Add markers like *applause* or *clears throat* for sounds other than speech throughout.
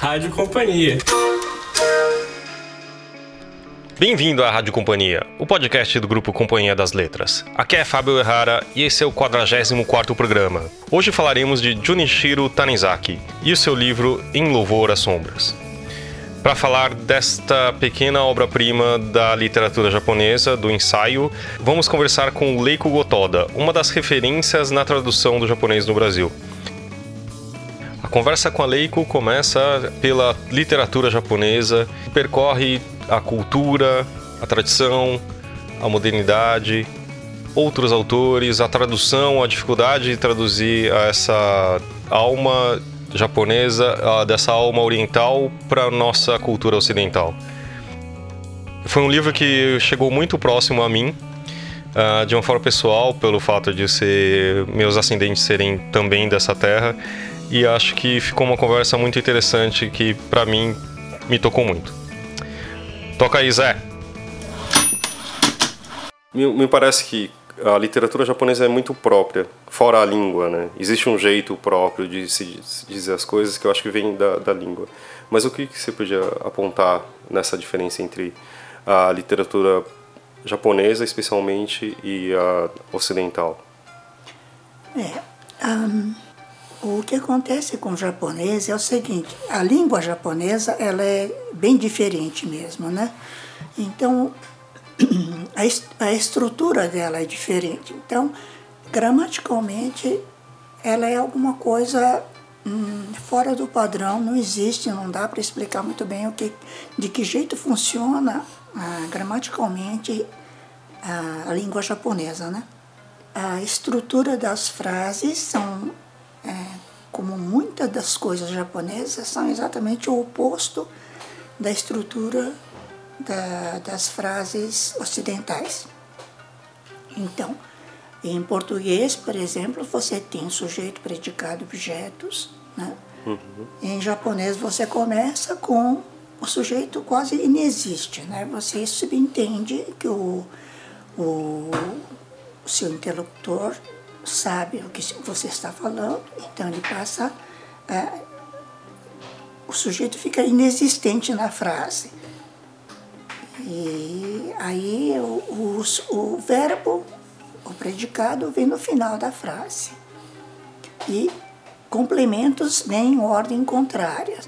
Rádio Companhia. Bem-vindo à Rádio Companhia, o podcast do grupo Companhia das Letras. Aqui é Fábio Errara e esse é o 44º programa. Hoje falaremos de Junichiro Tanizaki e o seu livro Em Louvor às Sombras. Para falar desta pequena obra-prima da literatura japonesa, do ensaio, vamos conversar com Leiko Gotoda, uma das referências na tradução do japonês no Brasil. Conversa com a Leiko começa pela literatura japonesa, percorre a cultura, a tradição, a modernidade, outros autores, a tradução, a dificuldade de traduzir essa alma japonesa, dessa alma oriental para nossa cultura ocidental. Foi um livro que chegou muito próximo a mim, uh, de uma forma pessoal, pelo fato de ser meus ascendentes serem também dessa terra, e acho que ficou uma conversa muito interessante que para mim me tocou muito. Toca aí, Zé. Me, me parece que a literatura japonesa é muito própria, fora a língua, né? Existe um jeito próprio de se, dizer as coisas que eu acho que vem da, da língua. Mas o que, que você podia apontar nessa diferença entre a literatura japonesa, especialmente, e a ocidental? É, um, o que acontece com o japonês é o seguinte: a língua japonesa ela é bem diferente mesmo, né? Então *clears throat* a, a estrutura dela é diferente. Então, gramaticalmente, ela é alguma coisa hum, fora do padrão, não existe, não dá para explicar muito bem o que, de que jeito funciona ah, gramaticalmente a, a, língua japonesa, né? A estrutura das frases são, é, como muitas das coisas japonesas, são exatamente o oposto da estrutura da, das frases ocidentais. Então, em português, por exemplo, você tem sujeito, predicado, objetos. Né? Uhum. Em japonês, você começa com o sujeito quase inexiste. Né? Você subentende que o, o, o seu interlocutor sabe o que você está falando, então ele passa. É, o sujeito fica inexistente na frase. E aí o, o, o verbo, o predicado, vem no final da frase. E complementos vêm em ordem contrária.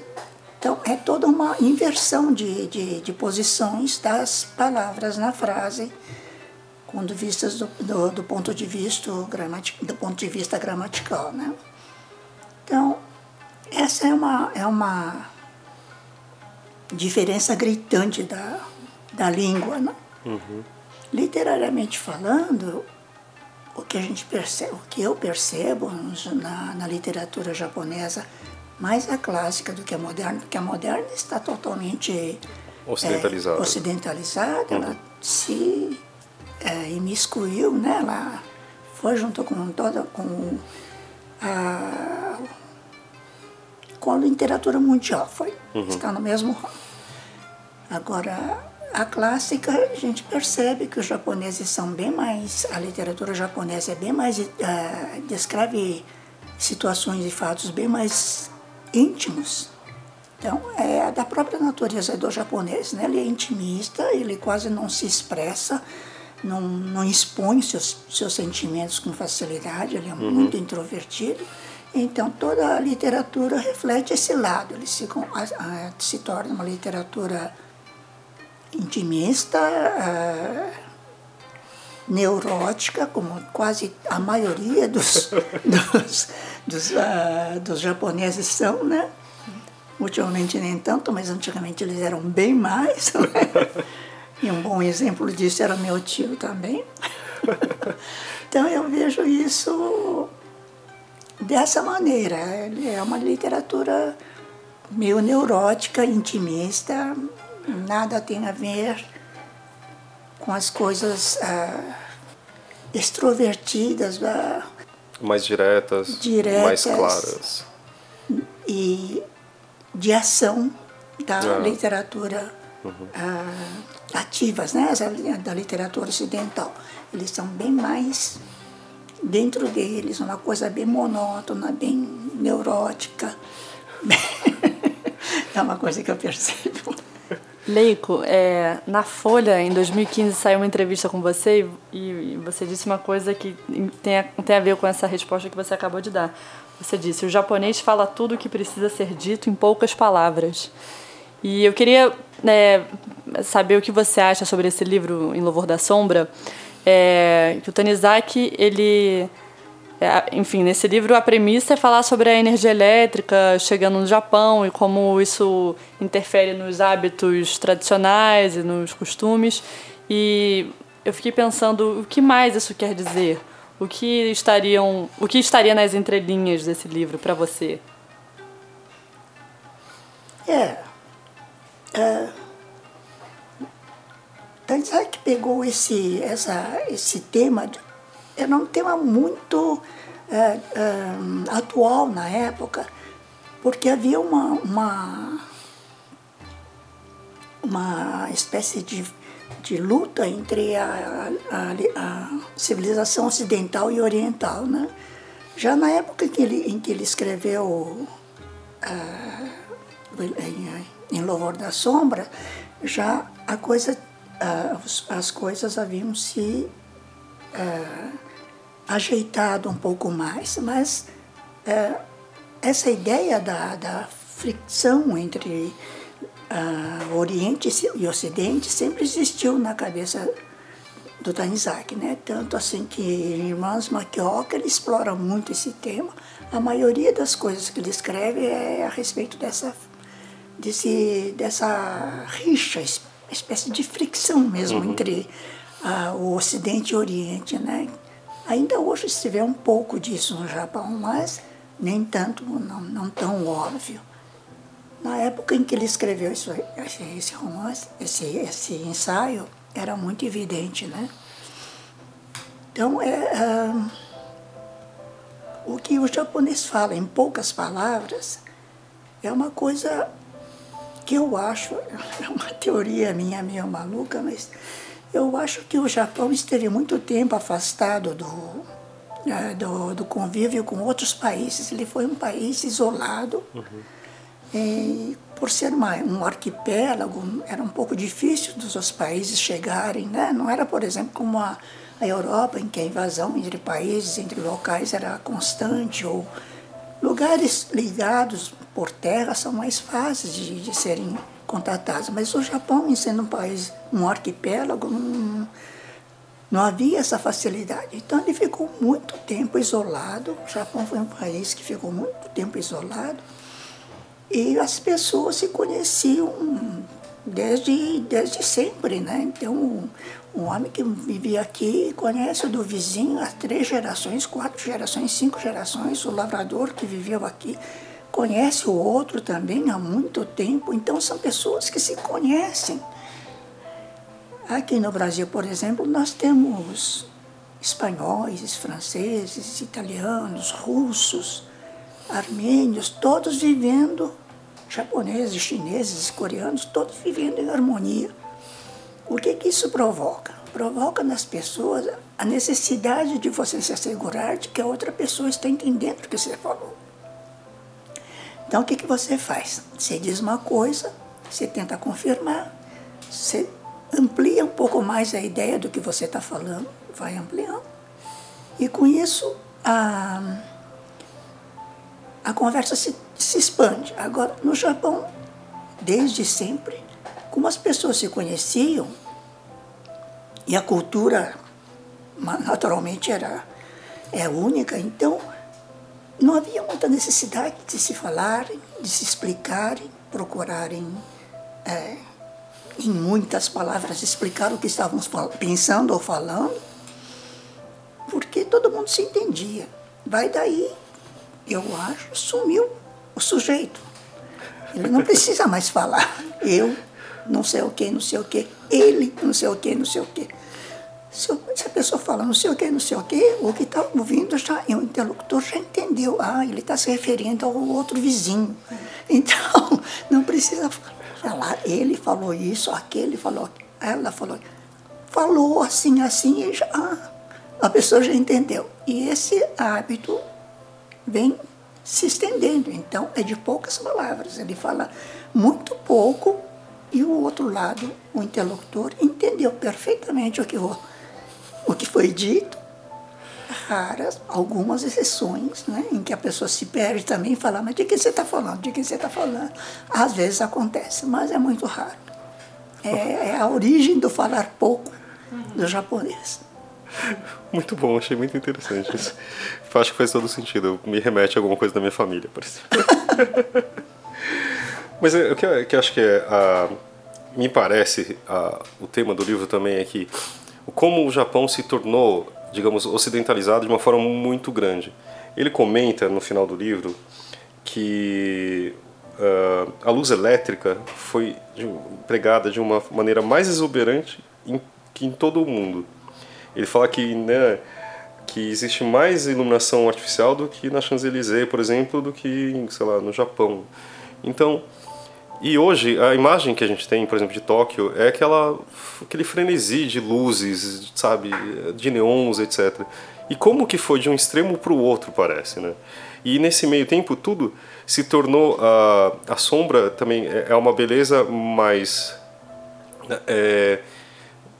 Então, é toda uma inversão de, de, de posições das palavras na frase, quando vistas do, do, do, ponto de vista do ponto de vista gramatical. Né? Então, essa é uma, é uma diferença gritante da, da língua. Né? Uhum. Literariamente falando, o que a gente percebe, o que eu percebo na, na literatura japonesa, mais a clássica do que a moderna, porque a moderna está totalmente ocidentalizada. É, ocidentalizada, uhum. ela se é, imiscuiu, né? Ela foi junto com toda com a com a literatura mundial, foi uhum. está no mesmo Agora a clássica, a gente percebe que os japoneses são bem mais, a literatura japonesa é bem mais, uh, descreve situações e fatos bem mais íntimos. Então, é da própria natureza do japonês, né? Ele é intimista, ele quase não se expressa, não, não expõe seus, seus sentimentos com facilidade, ele é uhum. muito introvertido. Então, toda a literatura reflete esse lado, ele se, se torna uma literatura intimista, uh, neurótica, como quase a maioria dos, *laughs* dos, dos, uh, dos japoneses são, né? Ultimamente nem tanto, mas antigamente eles eram bem mais. *laughs* E um bom exemplo disso era meu tio também. *laughs* Então eu vejo isso dessa maneira. É uma literatura meio neurótica, intimista, nada tem a ver com as coisas ah, extrovertidas, ah, mais diretas, diretas, mais claras e de ação da ah. literatura uhum. Ativas, né, da literatura ocidental. Eles são bem mais dentro deles, uma coisa bem monótona, bem neurótica. *laughs* É uma coisa que eu percebo. Leico, é, na Folha, em 2015, saiu uma entrevista com você e, e você disse uma coisa que tem a, tem a ver com essa resposta que você acabou de dar. Você disse: o japonês fala tudo o que precisa ser dito em poucas palavras. E eu queria é, saber o que você acha sobre esse livro, Em Louvor da Sombra, é, que o Tanizaki, ele... É, enfim, nesse livro a premissa é falar sobre a energia elétrica chegando no Japão e como isso interfere nos hábitos tradicionais e nos costumes. E eu fiquei pensando o que mais isso quer dizer? O que estariam, o que estaria nas entrelinhas desse livro para você? É, é, Tanzak pegou esse, essa, esse tema, era um tema muito é, é, atual na época, porque havia uma, uma, uma espécie de, de luta entre a, a, a civilização ocidental e oriental. Né? Já na época em que ele, em que ele escreveu uh, em, Louvor da Sombra, já a coisa, uh, as coisas haviam se uh, ajeitado um pouco mais, mas uh, essa ideia da, da fricção entre Oriente e Ocidente sempre existiu na cabeça do Tanizaki, né? Tanto assim que Irmãos Makioka ele explora muito esse tema. A maioria das coisas que ele escreve é a respeito dessa desse, dessa rixa, espécie de fricção mesmo uhum. entre uh, o Ocidente e o Oriente. Né? Ainda hoje se vê um pouco disso no Japão, mas nem tanto, não, não tão óbvio. Na época em que ele escreveu isso, esse, esse romance, esse, esse ensaio, era muito evidente, né? Então, é, uh, o que o japonês fala em poucas palavras é uma coisa que eu acho, é uma teoria minha meio maluca, mas eu acho que o Japão esteve muito tempo afastado do, é, do, do, convívio com outros países. Ele foi um país isolado. Uhum. E, por ser uma, um arquipélago, era um pouco difícil dos outros países chegarem. Né? Não era, por exemplo, como a, a Europa, em que a invasão entre países, entre locais, era constante, ou lugares ligados por terra são mais fáceis de, de serem contatados. Mas o Japão, sendo um país, um arquipélago, não, não havia essa facilidade. Então ele ficou muito tempo isolado. O Japão foi um país que ficou muito tempo isolado. E as pessoas se conheciam desde, desde sempre, né? Então, um, um homem que vivia aqui conhece o do vizinho há três gerações, quatro gerações, cinco gerações. O lavrador que viveu aqui conhece o outro também há muito tempo, então são pessoas que se conhecem. Aqui no Brasil, por exemplo, nós temos espanhóis, franceses, italianos, russos, armênios, todos vivendo, japoneses, chineses, coreanos, todos vivendo em harmonia. O que, que isso provoca? Provoca nas pessoas a necessidade de você se assegurar de que a outra pessoa está entendendo o que você falou. Então o que, que você faz? Você diz uma coisa, você tenta confirmar, você amplia um pouco mais a ideia do que você está falando, vai ampliando. E com isso a, a conversa se, se expande. Agora, no Japão, desde sempre, como as pessoas se conheciam e a cultura naturalmente era é única, então não havia muita necessidade de se falarem, de se explicarem, procurarem, é, em muitas palavras, explicar o que estávamos pensando ou falando, porque todo mundo se entendia. Vai daí, eu acho, sumiu o sujeito. Ele não precisa mais falar. Eu, não sei o que, não sei o que, ele, não sei o que, não sei o que. Se, a pessoa fala não sei o que, não sei o que, o que está ouvindo, já, o interlocutor já entendeu. Ah, ele está se referindo ao outro vizinho. *laughs* Então, não precisa falar, ele falou isso, aquele falou, ela falou. Falou assim, assim, e já, ah, a pessoa já entendeu. E esse hábito vem se estendendo. Então, é de poucas palavras. Ele fala muito pouco e o outro lado, o interlocutor, entendeu perfeitamente o que, o, o que foi dito. Raras, algumas exceções, né, em que a pessoa se perde também e fala, mas de que você está falando? De que você está falando? Às vezes acontece, mas é muito raro. É, é a origem do falar pouco do japonês. Muito bom, achei muito interessante isso. Acho que faz todo sentido. Me remete a alguma coisa da minha família, por exemplo. *laughs* Mas o que, que acho que é, a, me parece a, o tema do livro também é que como o Japão se tornou, digamos, ocidentalizado de uma forma muito grande. Ele comenta no final do livro que uh, a luz elétrica foi empregada de uma maneira mais exuberante em, que em todo o mundo. Ele fala que, né, que existe mais iluminação artificial do que na Champs-Élysées, por exemplo, do que, sei lá, no Japão. Então, e hoje a imagem que a gente tem, por exemplo, de Tóquio é aquela aquele frenesi de luzes, sabe, de neons, etc. E como que foi de um extremo para o outro, parece, né? E nesse meio tempo tudo se tornou a, a sombra também é, é uma beleza mais é,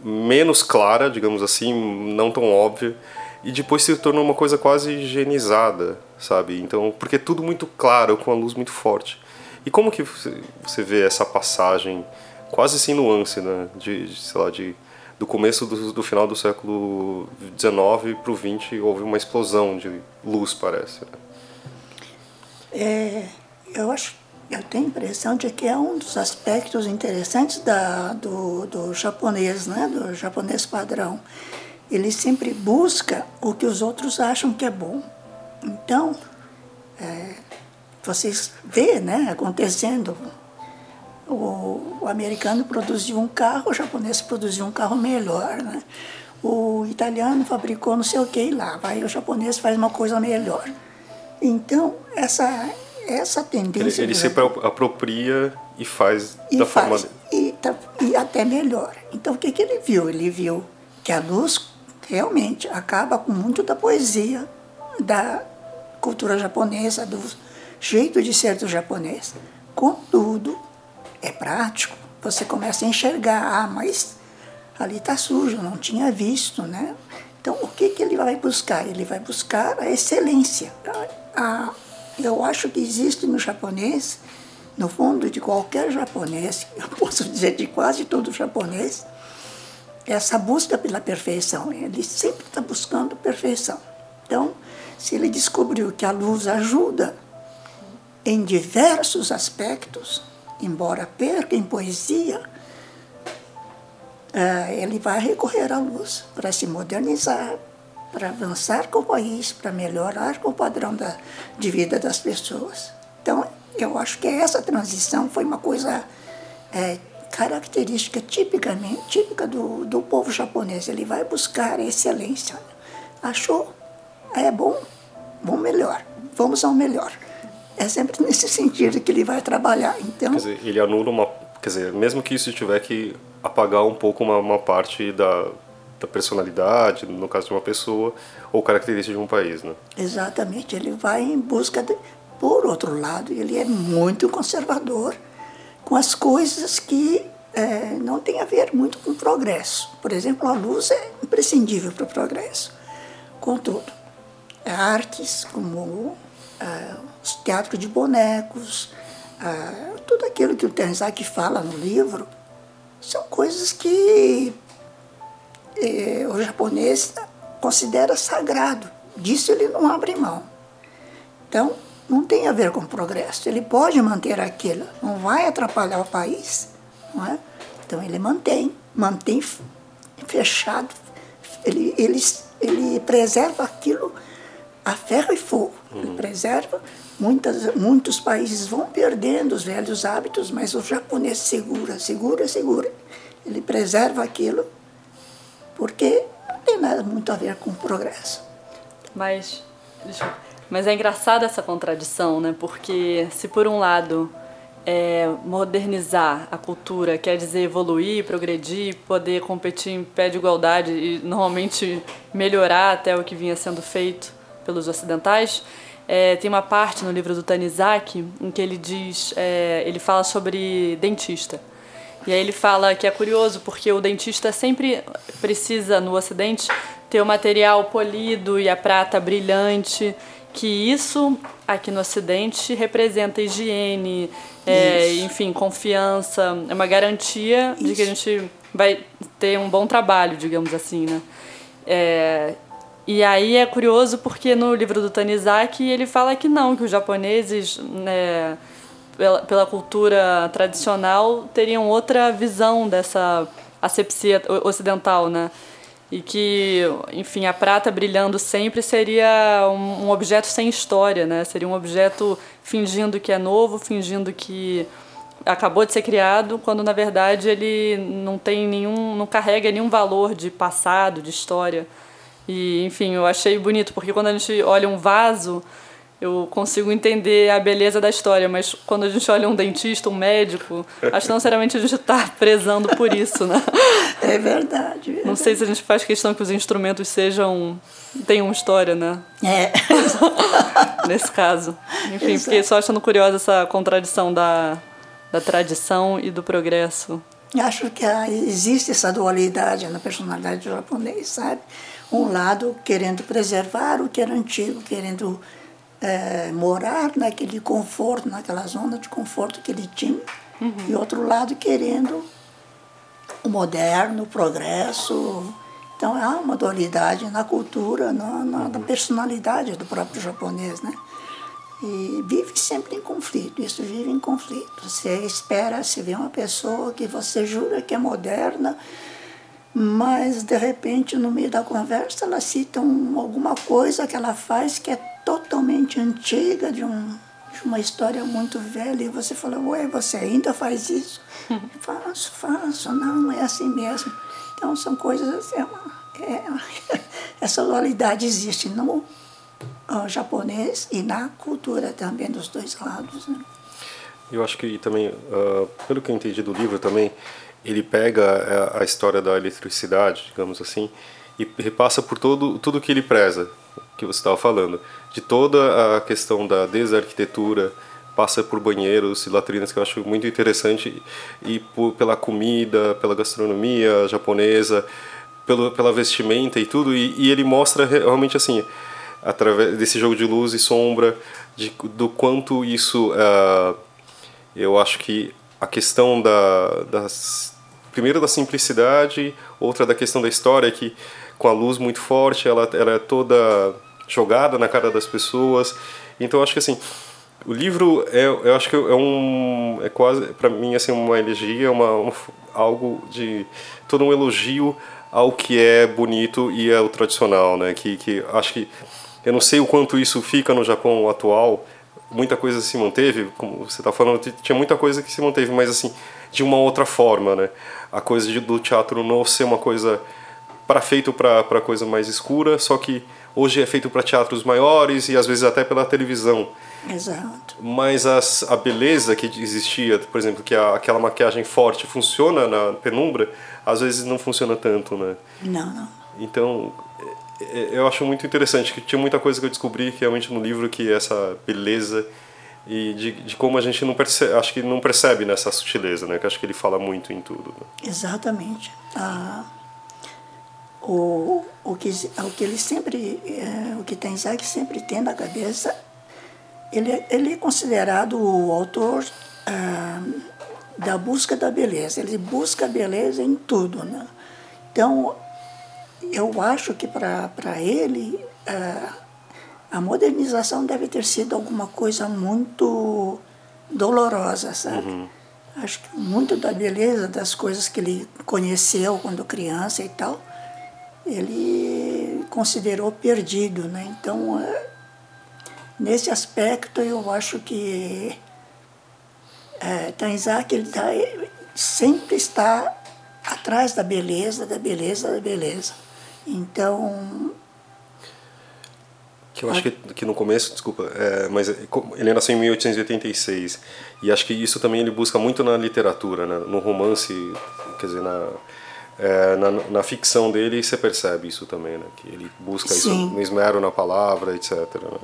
menos clara, digamos assim, não tão óbvia, e depois se tornou uma coisa quase higienizada, sabe? Então, porque é tudo muito claro, com a luz muito forte. E como que você vê essa passagem quase sem nuance, né? De, de sei lá, de do começo do, do final do século XIX para o XX houve uma explosão de luz, parece. Né? É, eu acho eu tenho a impressão de que é um dos aspectos interessantes da, do, do japonês, né? do japonês padrão. Ele sempre busca o que os outros acham que é bom. Então, é, vocês vê né, acontecendo. O, o, americano produziu um carro, o japonês produziu um carro melhor. Né? O italiano fabricou não sei o que lá, vai, o japonês faz uma coisa melhor. Então, essa, essa tendência. Ele, ele se apropria e faz e da faz, forma. E, tá, e até melhor. Então o que, que ele viu? Ele viu que a luz realmente acaba com muito da poesia da cultura japonesa, do jeito de ser do japonês. Contudo, é prático. Você começa a enxergar, ah, mas ali está sujo, não tinha visto, né? Então, o que, que ele vai buscar? Ele vai buscar a excelência, a, eu acho que existe no japonês, no fundo de qualquer japonês, *laughs* eu posso dizer de quase todo japonês, essa busca pela perfeição. Ele sempre está buscando perfeição. Então, se ele descobriu que a luz ajuda em diversos aspectos, embora perca em poesia, eh, ele vai recorrer à luz para se modernizar, para avançar com o país, para melhorar com o padrão da, de vida das pessoas. Então, eu acho que essa transição foi uma coisa é, característica tipicamente típica do, do povo japonês. Ele vai buscar a excelência. Achou? É bom? Vamos melhor. Vamos ao melhor. É sempre nesse sentido que ele vai trabalhar. Então, quer dizer, ele anula uma. Quer dizer, mesmo que isso tiver que apagar um pouco uma, uma parte da, da personalidade, no caso de uma pessoa, ou característica de um país, né? Exatamente, ele vai em busca de... Por outro lado, ele é muito conservador com as coisas que é, não tem a ver muito com o progresso. Por exemplo, a luz é imprescindível para o progresso. Contudo, artes como é, os teatros de bonecos, é, tudo aquilo que o Tenzaki fala no livro, são coisas que eh, o japonês considera sagrado. Disso ele não abre mão. Então, não tem a ver com progresso. Ele pode manter aquilo, não vai atrapalhar o país. Não é? Então, ele mantém, mantém fechado. Ele, ele, ele preserva aquilo a ferro e fogo. Ele uhum. preserva. Muitas, muitos países vão perdendo os velhos hábitos, mas o japonês segura, segura, segura. Ele preserva aquilo porque não tem nada muito a ver com o progresso. Mas, mas é engraçada essa contradição, né? Porque se por um lado é, modernizar a cultura quer dizer evoluir, progredir, poder competir em pé de igualdade e normalmente melhorar até o que vinha sendo feito pelos ocidentais, é, tem uma parte no livro do Tanizaki em que ele diz, é, ele fala sobre dentista. E aí ele fala que é curioso porque o dentista sempre precisa no Ocidente ter o material polido e a prata brilhante, que isso aqui no Ocidente representa higiene, é, enfim, confiança, é uma garantia isso. de que a gente vai ter um bom trabalho, digamos assim, né? É, e aí é curioso porque no livro do Tanizaki ele fala que não, que os japoneses, né, pela, pela cultura tradicional, teriam outra visão dessa asepsia ocidental, né? E que, enfim, a prata brilhando sempre seria um, um objeto sem história, né? Seria um objeto fingindo que é novo, fingindo que acabou de ser criado, quando na verdade ele não tem nenhum, não carrega nenhum valor de passado, de história. E, enfim, eu achei bonito, porque quando a gente olha um vaso, eu consigo entender a beleza da história, mas quando a gente olha um dentista, um médico, acho que não seriamente a gente está prezando por isso, né? *laughs* É verdade, verdade. Não sei se a gente faz questão que os instrumentos sejam. tenham história, né? É. *laughs* Nesse caso. Enfim, Exato. fiquei só achando curiosa essa contradição da, da tradição e do progresso. Acho que existe essa dualidade na personalidade do japonês, sabe? Um lado querendo preservar o que era antigo, querendo é, morar naquele conforto, naquela zona de conforto que ele tinha, uhum. e outro lado querendo o moderno, o progresso. Então há uma dualidade na cultura, na, na, na personalidade do próprio japonês, né? E vive sempre em conflito, isso vive em conflito. Você espera, se vê uma pessoa que você jura que é moderna, mas de repente no meio da conversa ela cita um, alguma coisa que ela faz que é totalmente antiga, de, um, de uma história muito velha, e você fala, ué, você ainda faz isso? *laughs* faço, faço, não, é assim mesmo. Então são coisas, é uma, é, *laughs* essa dualidade existe no uh, japonês e na cultura também dos dois lados. Né? Eu acho que também, uh, pelo que eu entendi do livro também, ele pega a, a história da eletricidade, digamos assim, e repassa por todo tudo que ele preza, que você estava falando, de toda a questão da desarquitetura, passa por banheiros e latrinas que eu acho muito interessante e por, pela comida, pela gastronomia japonesa, pelo, pela vestimenta e tudo e, e, ele mostra realmente assim através desse jogo de luz e sombra de, do quanto isso uh, eu acho que a questão da, das primeiro da simplicidade, outra da questão da história que com a luz muito forte, ela, ela é toda jogada na cara das pessoas. Então acho que assim, o livro é, eu acho que é um é quase para mim assim uma elegia, uma um, algo de todo um elogio ao que é bonito e é o tradicional, né? Que que acho que eu não sei o quanto isso fica no Japão atual. Muita coisa se manteve, como você está falando, tinha muita coisa que se manteve, mas assim, de uma outra forma, né? a coisa de, do teatro não ser uma coisa para feito para coisa mais escura, só que hoje é feito para teatros maiores e às vezes até pela televisão. Exato. Mas as, a beleza que existia, por exemplo, que a, aquela maquiagem forte funciona na penumbra, às vezes não funciona tanto, né? Não, não. Então, eu acho muito interessante que tinha muita coisa que eu descobri realmente no livro que essa beleza e de, de como a gente não percebe, acho que não percebe nessa sutileza, né? Que acho que ele fala muito em tudo. Né? Exatamente. Ah, o, o, que, o que ele sempre, é, o que Tenzak sempre tem na cabeça, ele, ele é considerado o autor da busca da beleza. Ele busca a beleza em tudo, né? Então, eu acho que para ele ah, a modernização deve ter sido alguma coisa muito dolorosa, sabe? Uhum. Acho que muito da beleza das coisas que ele conheceu quando criança e tal, ele considerou perdido, né? Então, é, nesse aspecto, eu acho que é, Tanizaki ele tá, sempre está atrás da beleza, da beleza, da beleza. Então, que eu acho que, que no começo, desculpa, é, mas ele nasceu em 1886 e acho que isso também ele busca muito na literatura, né? no romance, quer dizer, na, é, na, na, ficção dele você percebe isso também, né? que ele busca Sim. isso no esmero na palavra, etc. Né?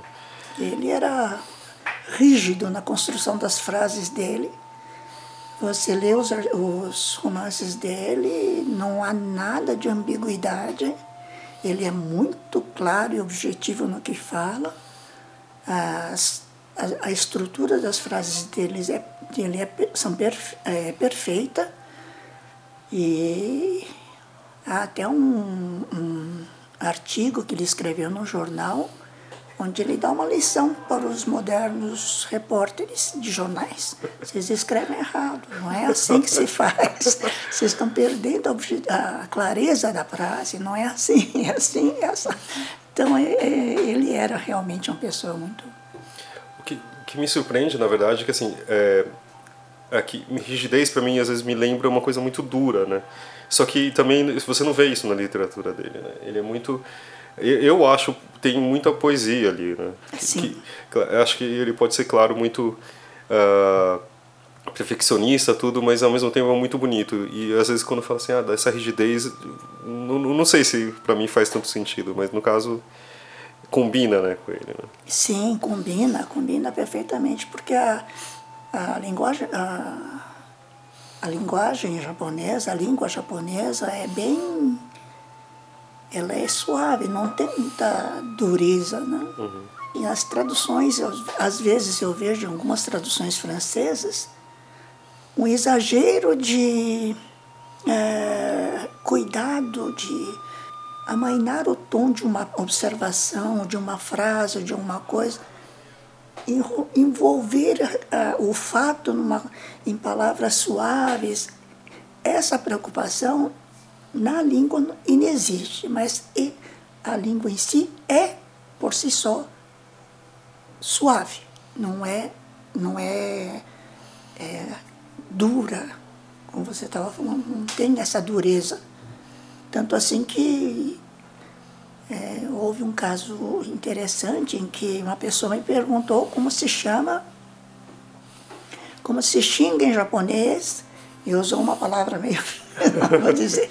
Ele era rígido na construção das frases dele. Você lê os, os romances dele, não há nada de ambiguidade. Ele é muito claro e objetivo no que fala. As, a, a estrutura das frases deles é, dele é, são perfe, é perfeita. E há até um, um artigo que ele escreveu no jornal onde ele dá uma lição para os modernos repórteres de jornais. Vocês escrevem errado, não é assim que se faz. Vocês estão perdendo a, clareza da frase, não é assim, *laughs* é assim, é assim. Então, é, é, ele era realmente uma pessoa muito... O que, que me surpreende, na verdade, é que assim, é, é que rigidez para mim às vezes me lembra uma coisa muito dura, né? Só que também você não vê isso na literatura dele, né? Ele é muito eu acho tem muita poesia ali, né? Sim. Que, acho que ele pode ser, claro, muito uh, perfeccionista, tudo, mas ao mesmo tempo é muito bonito. E às vezes quando fala assim, ah, dessa rigidez, não, não sei se para mim faz tanto sentido, mas no caso combina, né, com ele. Né? Sim, combina, combina perfeitamente, porque a, a linguagem a, a linguagem japonesa, a língua japonesa é bem ela é suave, não tem muita dureza, né? Uhum. E as traduções, eu, às vezes eu vejo em algumas traduções francesas um exagero de é, cuidado, de amainar o tom de uma observação, de uma frase, de uma coisa, envolver uh, o fato numa, em palavras suaves. Essa preocupação na língua inexiste, mas a língua em si é, por si só, suave, não é, não é, é dura, como você estava falando, não tem essa dureza. Tanto assim que é, houve um caso interessante em que uma pessoa me perguntou como se chama, como se xinga em japonês, e usou uma palavra meio, *laughs* vou dizer,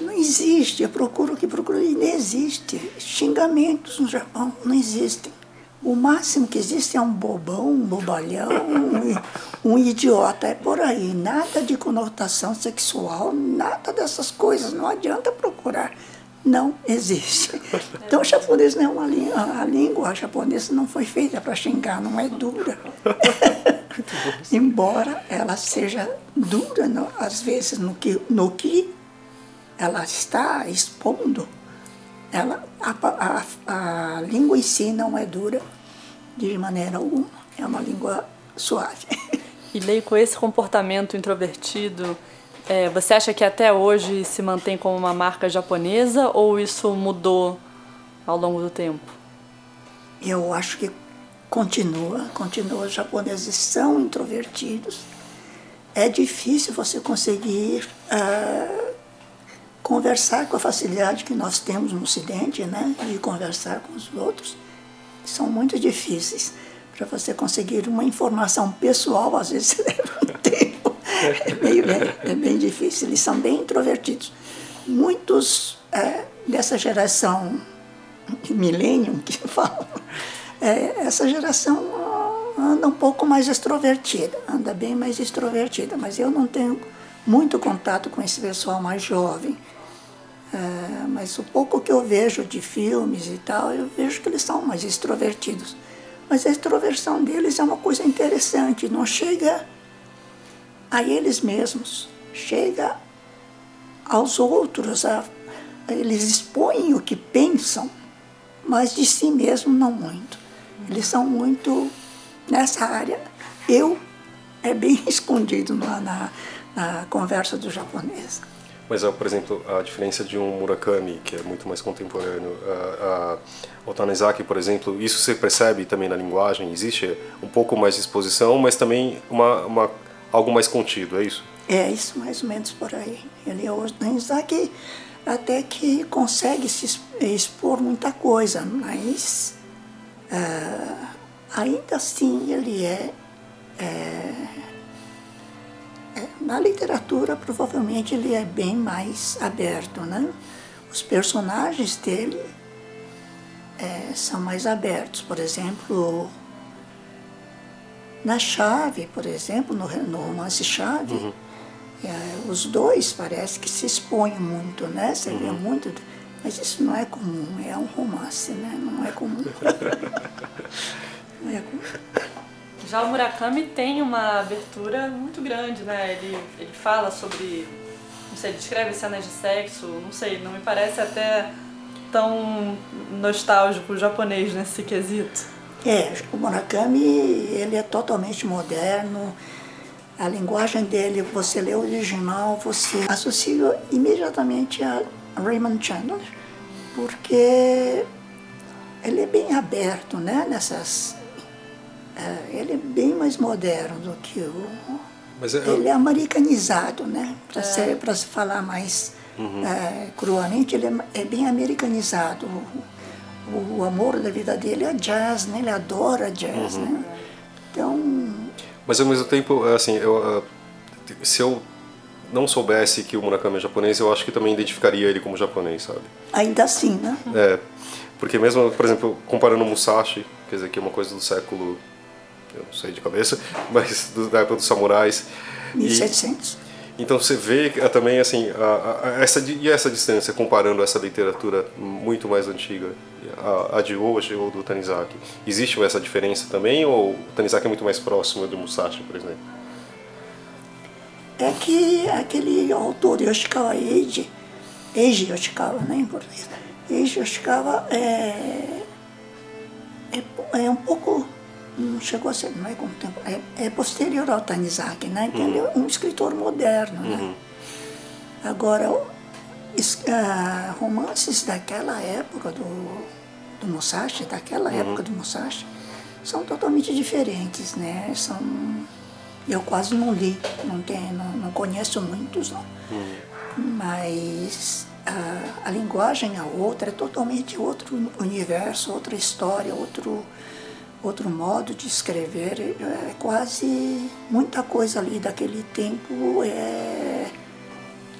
não existe, eu procuro que procuro e não existe. Xingamentos no Japão não existem. O máximo que existe é um bobão, um bobalhão, um, um idiota. É por aí. Nada de conotação sexual, nada dessas coisas. Não adianta procurar. Não existe. Então, o japonês não é uma língua. A língua japonesa não foi feita para xingar, não é dura. *laughs* *laughs* Embora ela seja dura, não, às vezes, no que, no que ela está expondo, ela, a, a, a língua em si não é dura de maneira alguma, é uma língua suave. *laughs* E leio com esse comportamento introvertido, é, você acha que até hoje se mantém como uma marca japonesa ou isso mudou ao longo do tempo? Eu acho que continua, continua. Os japoneses são introvertidos. É difícil você conseguir uh, conversar com a facilidade que nós temos no Ocidente, né, de conversar com os outros, são muito difíceis. Para você conseguir uma informação pessoal, às vezes *laughs* leva um tempo. É, meio, é, é, bem difícil. Eles são bem introvertidos. Muitos é, dessa geração millennium que falam, é, essa geração anda um pouco mais extrovertida, anda bem mais extrovertida, mas eu não tenho muito contato com esse pessoal mais jovem. É, mas o pouco que eu vejo de filmes e tal, eu vejo que eles são mais extrovertidos. Mas a extroversão deles é uma coisa interessante, não chega a eles mesmos, chega aos outros, a, eles expõem o que pensam, mas de si mesmo não muito. Eles são muito nessa área. Eu é bem *laughs* escondido na, na, na conversa do japonês. Mas, por exemplo, a diferença de um Murakami, que é muito mais contemporâneo, a, a, o Tanizaki, por exemplo, isso você percebe também na linguagem? Existe um pouco mais de exposição, mas também uma, uma algo mais contido, é isso? É, isso mais ou menos por aí. Ele, o Tanizaki até que consegue se expor muita coisa, mas uh, ainda assim ele é, é na literatura, provavelmente, ele é bem mais aberto, né? Os personagens dele é, são mais abertos. Por exemplo, na Chave, por exemplo, no, no romance Chave, uhum. é, os dois parece que se expõem muito, né? Você uhum. vê muito. Mas isso não é comum, é um romance, né? Não é comum. *laughs* não é comum. Já o Murakami tem uma abertura muito grande, né? Ele, ele fala sobre. Não sei, ele descreve cenas de sexo, não sei, não me parece até tão nostálgico japonês nesse quesito. É, o Murakami ele é totalmente moderno. A linguagem dele, você lê o original, você associa imediatamente a Raymond Chandler, porque ele é bem aberto, né? Nessas, é, ele é bem mais moderno do que o. Mas é, ele é americanizado, né? Para é. se falar mais uhum. é, cruamente, ele é, é bem americanizado o, amor da vida dele é jazz, né? Ele adora jazz, uhum. né? Então... Mas ao mesmo tempo, assim, eu, ah, se eu não soubesse que o Murakami é japonês, eu acho que também identificaria ele como japonês, sabe? Ainda assim, né? É, porque mesmo, por exemplo, comparando o Musashi, quer dizer, que é uma coisa do século, eu não sei de cabeça, *laughs* mas do, da época dos samurais. 1700. E, então você vê também assim a, a, essa e essa distância comparando essa literatura muito mais antiga a, a, de hoje ou do Tanizaki. Existe essa diferença também ou o Tanizaki é muito mais próximo do Musashi, por exemplo? É que aquele autor Yoshikawa Eiji, Eiji Yoshikawa, né, em português, Eiji Yoshikawa é, é, é um pouco não chegou a ser, não é contemporâneo, é, é posterior ao Tanizaki, né? Uhum. Ele é um escritor moderno, né? Uhum. Agora, uh, romances daquela época do, do Musashi, daquela uhum. época do Musashi, são totalmente diferentes, né? São, eu quase não li, não, tem, não, não conheço muitos, não. Uhum. Mas a, a linguagem a outra é totalmente outro universo, outra história, outro outro modo de escrever, é quase muita coisa ali daquele tempo é,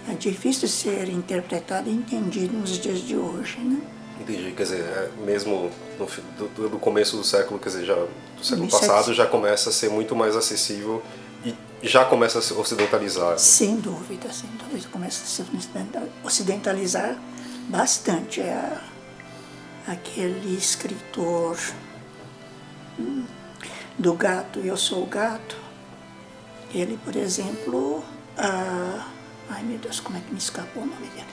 é difícil de ser interpretado e entendido nos dias de hoje, né? Entendi, quer dizer, é, mesmo no, do, do, começo do século, quer dizer, já do século passado já começa a ser muito mais acessível e já começa a se ocidentalizar. Sem dúvida, sem dúvida, começa a se ocidentalizar bastante. É aquele escritor do gato, eu sou o gato, ele, por exemplo, ah, ai meu Deus, como é que me escapou o nome dele?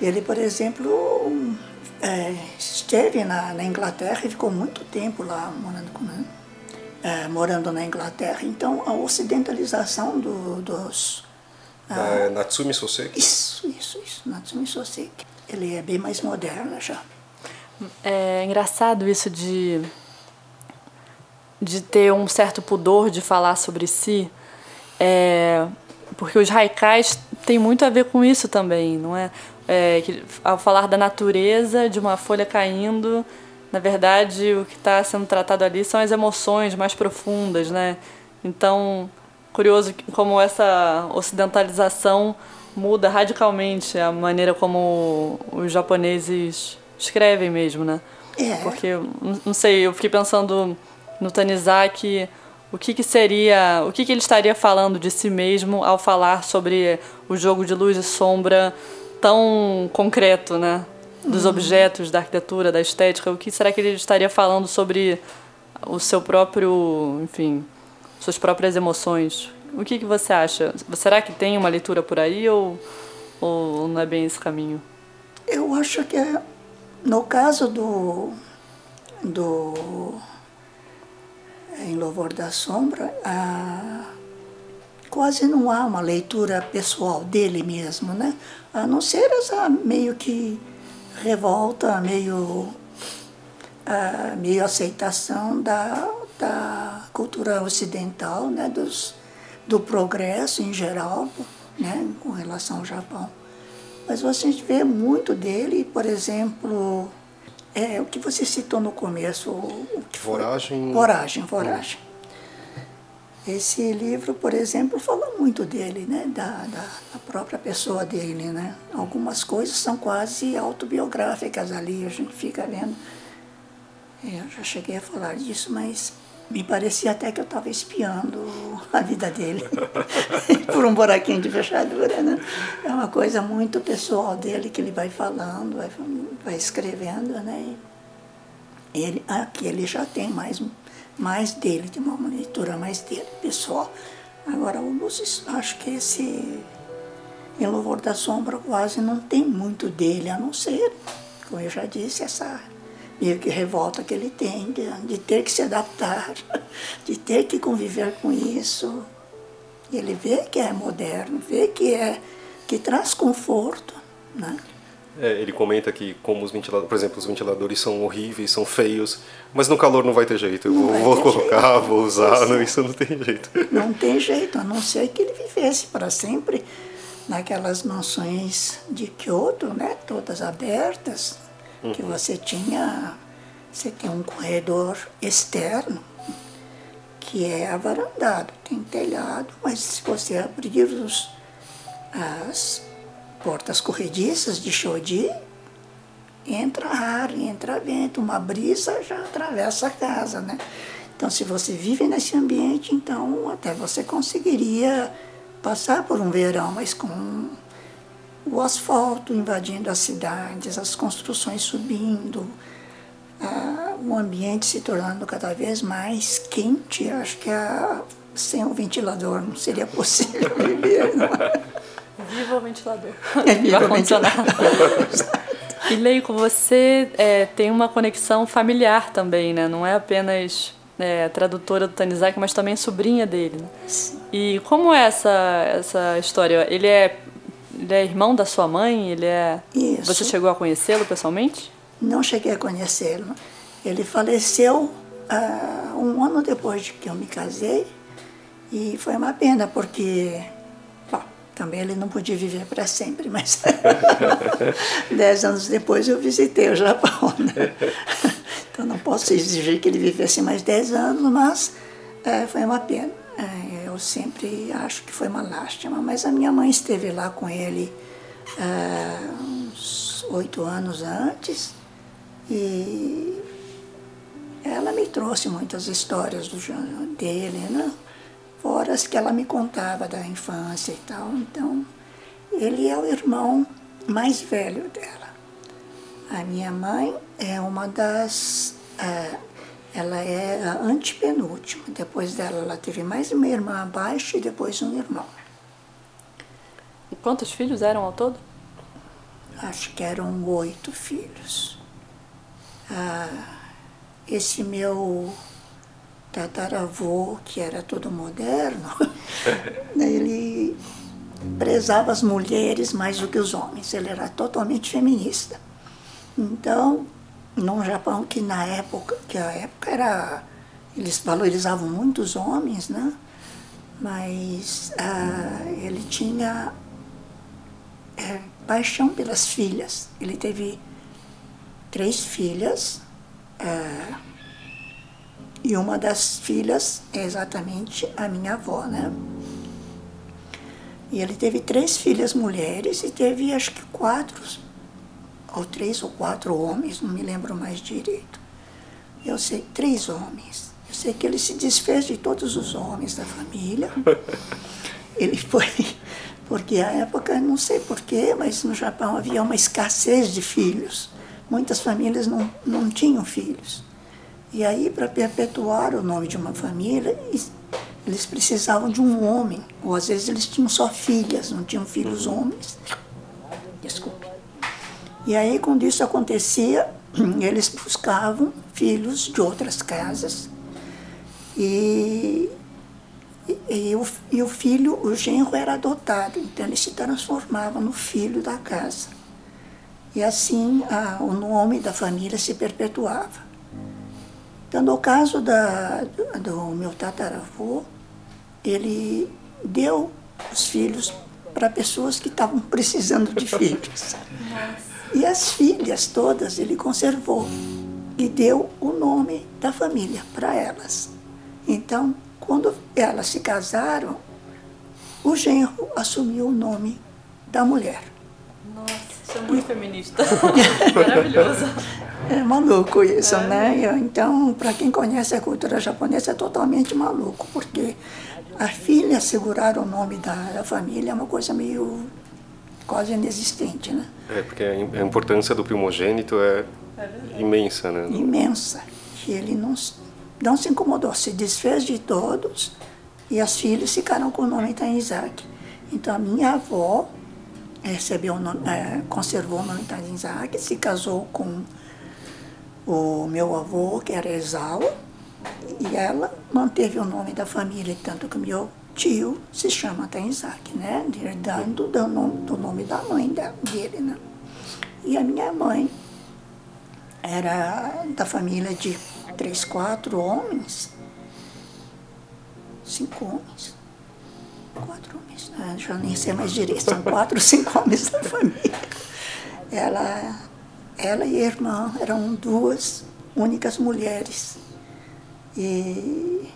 Ele, por exemplo, é, esteve na, na, Inglaterra e ficou muito tempo lá morando, com, é, morando na Inglaterra. Então, a ocidentalização do, dos... Ah, Natsumi Soseki? Isso, isso, isso, Natsumi Soseki. Ele é bem mais moderno já. É engraçado isso de de ter um certo pudor de falar sobre si, é, porque os haikais têm muito a ver com isso também, não é? É que, ao falar da natureza, de uma folha caindo, na verdade o que está sendo tratado ali são as emoções mais profundas, né? Então, curioso como essa ocidentalização muda radicalmente a maneira como os japoneses escrevem mesmo, né? É. Porque, não sei, eu fiquei pensando no Tanizaki o que, que seria, o que, que ele estaria falando de si mesmo ao falar sobre o jogo de luz e sombra tão concreto, né? Dos uhum. objetos, da arquitetura, da estética. O que será que ele estaria falando sobre o seu próprio, enfim, suas próprias emoções? O que, que você acha? Será que tem uma leitura por aí ou, ou não é bem esse caminho? Eu acho que é, no caso do, do em Louvor da Sombra, ah, quase não há uma leitura pessoal dele mesmo, né? A não ser essa meio que revolta, meio, ah, meio aceitação da, da cultura ocidental, né? Dos, do progresso em geral, né? Com relação ao Japão. Mas você vê muito dele, por exemplo, é, o que você citou no começo. O que voragem. Voragem, voragem. Esse livro, por exemplo, fala muito dele, né? Da, da, da, própria pessoa dele, né? Algumas coisas são quase autobiográficas ali, a gente fica vendo Eu já cheguei a falar disso, mas me parecia até que eu estava espiando a vida dele *laughs* por um buraquinho de fechadura, né? É uma coisa muito pessoal dele que ele vai falando, vai, vai escrevendo, né? Ele, aqui ele já tem mais, mais dele, tem uma leitura mais dele, pessoal. Agora, o Lúcio, acho que esse Em Louvor da Sombra quase não tem muito dele, a não ser, como eu já disse, essa meio que revolta que ele tem de, de ter que se adaptar, *laughs* de ter que conviver com isso. Ele vê que é moderno, vê que é que traz conforto, né? É, ele comenta que como os ventiladores, por exemplo, os ventiladores são horríveis, são feios, mas no calor não vai ter jeito. Eu vou, vou colocar, jeito. vou usar, não, isso não tem jeito. Não tem jeito, a não ser que ele vivesse para sempre naquelas mansões de Kyoto, né, todas abertas, uhum. que você tinha, você tem um corredor externo que é avarandado, tem telhado, mas se você abrir os, as portas corrediças de Shodi, entra ar, entra vento, uma brisa já atravessa a casa, né? Então, se você vive nesse ambiente, então até você conseguiria passar por um verão, mas com o asfalto invadindo as cidades, as construções subindo, o ambiente se tornando cada vez mais quente. Acho que a, sem o ventilador não seria possível *laughs* viver. Não é? Viva o ventilador. *laughs* É, viva o ventilador. *laughs* e Leico, você é, tem uma conexão familiar também, né? Não é apenas é, tradutora do Tanizaki, mas também sobrinha dele. Né? E como é essa, essa história? Ele é ele é irmão da sua mãe? Ele é. Isso. Você chegou a conhecê-lo pessoalmente? Não cheguei a conhecê-lo. Ele faleceu uh, um ano depois de que eu me casei e foi uma pena porque também ele não podia viver para sempre, mas *laughs* dez anos depois eu visitei o Japão. Né? *laughs* Então não posso exigir que ele vivesse mais dez anos, mas uh, foi uma pena. Uh, eu sempre acho que foi uma lástima, mas a minha mãe esteve lá com ele uh, uns oito anos antes e ela me trouxe muitas histórias do dele, né? Fora as que ela me contava da infância e tal. Então, ele é o irmão mais velho dela. A minha mãe é uma das uh, ela é a antepenúltima. Depois dela, ela teve mais uma irmã abaixo e depois um irmão. E quantos filhos eram ao todo? Acho que eram oito filhos. Ah, esse meu tataravô, que era todo moderno, *laughs* ele prezava as mulheres mais do que os homens. Ele era totalmente feminista. Então, num Japão que na época, que a época era, eles valorizavam muito os homens, né? Mas ah, ele tinha é, paixão pelas filhas. Ele teve três filhas é, e uma das filhas é exatamente a minha avó, né? E ele teve três filhas mulheres e teve acho que quatro ou três ou quatro homens, não me lembro mais direito. Eu sei, três homens. Eu sei que ele se desfez de todos os homens da família. *laughs* Ele foi, porque a época, não sei porquê, mas no Japão havia uma escassez de filhos. Muitas famílias não, não tinham filhos. E aí, para perpetuar o nome de uma família, eles precisavam de um homem. Ou às vezes eles tinham só filhas, não tinham filhos homens. Desculpe. E aí, quando isso acontecia, *clears throat* eles buscavam filhos de outras casas. E, e, e, o, e o filho, o genro era adotado, então ele se transformava no filho da casa. E assim a, o nome da família se perpetuava. Então, no caso da, do, meu tataravô, ele deu os filhos para pessoas que estavam *laughs* precisando de filhos. E as filhas todas ele conservou e deu o nome da família para elas. Então, quando elas se casaram, o genro assumiu o nome da mulher. Nossa, é muito feminista. *laughs* Maravilhoso. É maluco isso, é. né? Então, para quem conhece a cultura japonesa, é totalmente maluco, porque a filha segurar o nome da, da família é uma coisa meio quase inexistente, né? É, porque a importância do primogênito é imensa, né? Imensa. E ele não, não se incomodou, se desfez de todos e as filhas ficaram com o nome Tanizaki. Então a minha avó recebeu é, conservou o nome Tanizaki, se casou com o meu avô, que era Ezawa, e ela manteve o nome da família, tanto que meu tio se chama Tanizaki, né? Herdando do nome, do nome da mãe dele, né? E a minha mãe era da família de três, quatro homens, cinco homens, quatro homens, né? já nem sei mais direito, são quatro, *laughs* cinco homens da família. Ela, ela e a irmã eram duas únicas mulheres. E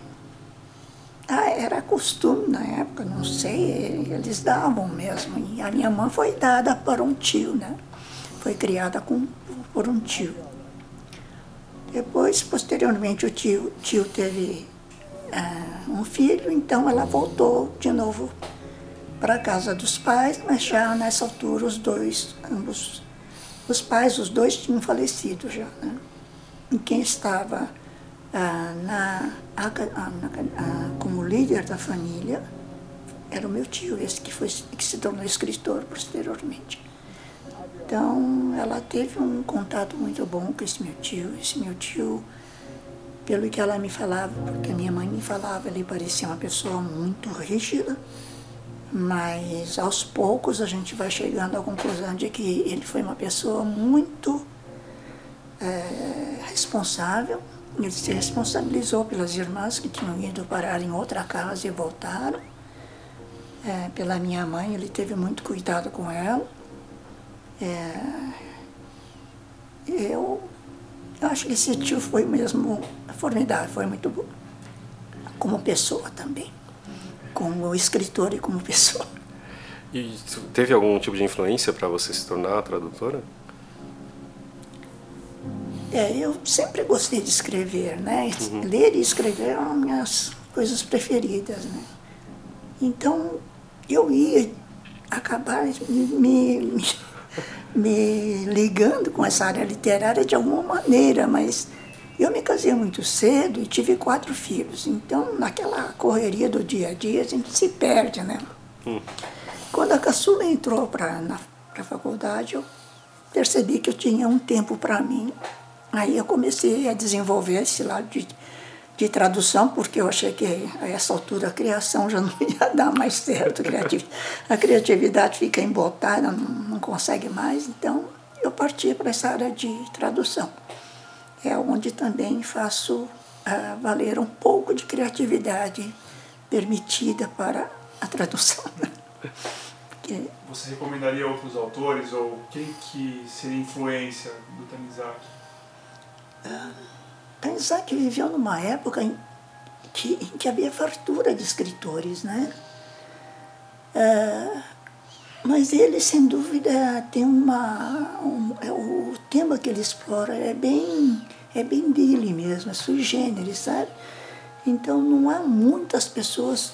ah, era costume na época, não sei, eles davam mesmo. E a minha mãe foi dada para um tio, né? Foi criada com, por um tio. Depois, posteriormente, o tio, tio teve uh, um filho, então ela voltou de novo para a casa dos pais, mas já nessa altura os dois, ambos, os pais, os dois tinham falecido já. Né? E quem estava uh, na, na, como líder da família era o meu tio, esse que, foi, que se tornou escritor posteriormente. Então, ela teve um contato muito bom com esse meu tio. Esse meu tio, pelo que ela me falava, porque minha mãe me falava, ele parecia uma pessoa muito rígida, mas aos poucos a gente vai chegando à conclusão de que ele foi uma pessoa muito é, responsável. Ele se responsabilizou pelas irmãs que tinham ido parar em outra casa e voltaram. É, pela minha mãe, ele teve muito cuidado com ela. É, eu acho que esse tio foi mesmo formidável, foi muito bom. Como pessoa também. Como escritor e como pessoa. E teve algum tipo de influência para você se tornar tradutora? É, eu sempre gostei de escrever, né? Uhum. Ler e escrever eram minhas coisas preferidas, né? Então, eu ia acabar me, me me ligando com essa área literária de alguma maneira, mas eu me casei muito cedo e tive quatro filhos. Então, naquela correria do dia a dia, a gente se perde, né? Hum. Quando a caçula entrou para a faculdade, eu percebi que eu tinha um tempo para mim. Aí eu comecei a desenvolver esse lado de de tradução, porque eu achei que a essa altura a criação já não ia *laughs* dar mais certo. A criatividade fica embotada, não, consegue mais. Então, eu parti para essa área de tradução. É onde também faço uh, valer um pouco de criatividade permitida para a tradução. Você recomendaria outros autores ou quem que seria influência do Tanizaki? Uh, pensar que viveu numa época em que, em que havia fartura de escritores, né? É, mas ele, sem dúvida, tem uma... Um, é, o tema que ele explora é bem, é bem dele mesmo, é sui generis, sabe? Então não há muitas pessoas